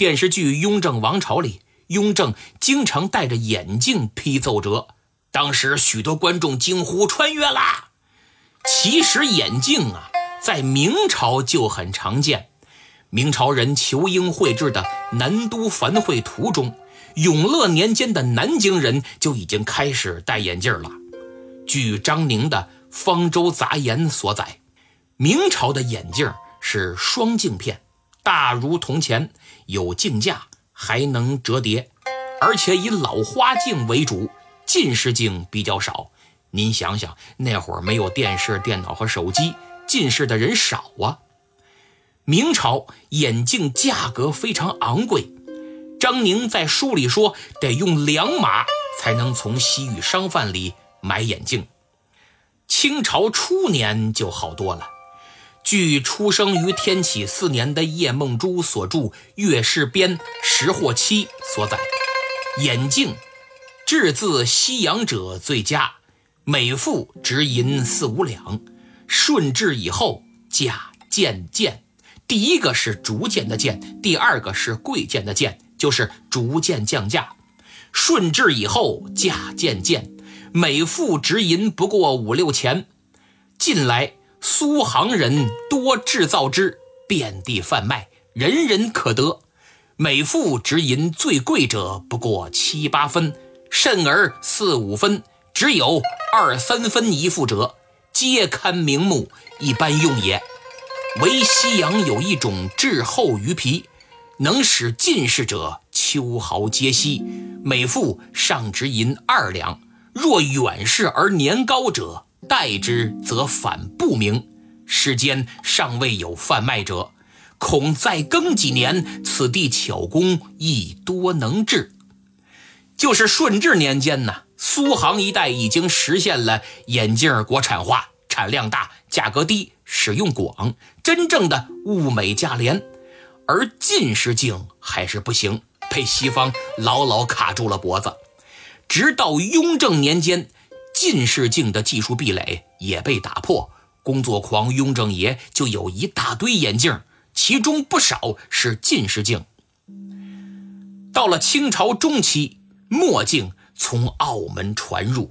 电视剧《雍正王朝》里，雍正经常戴着眼镜批奏折，当时许多观众惊呼：“穿越啦！”其实眼镜啊，在明朝就很常见。明朝人仇英绘制的《南都繁会图》中，永乐年间的南京人就已经开始戴眼镜了。据张宁的《方舟杂言》所载，明朝的眼镜是双镜片，大如铜钱，有镜架，还能折叠，而且以老花镜为主，近视镜比较少。您想想，那会儿没有电视、电脑和手机，近视的人少啊。明朝眼镜价格非常昂贵，张宁在书里说得用两马才能从西域商贩里买眼镜。清朝初年就好多了。据出生于天启四年的叶梦珠所著《月事编·识货期》所载，眼镜制自西洋者最佳，每副值银四五两，顺治以后价渐贱。第一个是逐渐的贱，第二个是贵贱的贱，就是逐渐降价。顺治以后价渐贱，每副值银不过五六钱。近来苏杭人多制造之，遍地贩卖，人人可得。每副值银最贵者不过七八分，甚而四五分，只有二三分一副者，皆堪名目，一般用也。唯西洋有一种质厚鱼皮，能使近视者秋毫皆稀，每副上值银二两。若远视而年高者，代之则反不明。世间尚未有贩卖者，恐再更几年，此地巧工亦多能治。就是顺治年间呢，苏杭一带已经实现了眼镜国产化，产量大，价格低。使用广，真正的物美价廉，而近视镜还是不行，被西方牢牢卡住了脖子。直到雍正年间，近视镜的技术壁垒也被打破，工作狂雍正爷就有一大堆眼镜，其中不少是近视镜。到了清朝中期，墨镜从澳门传入。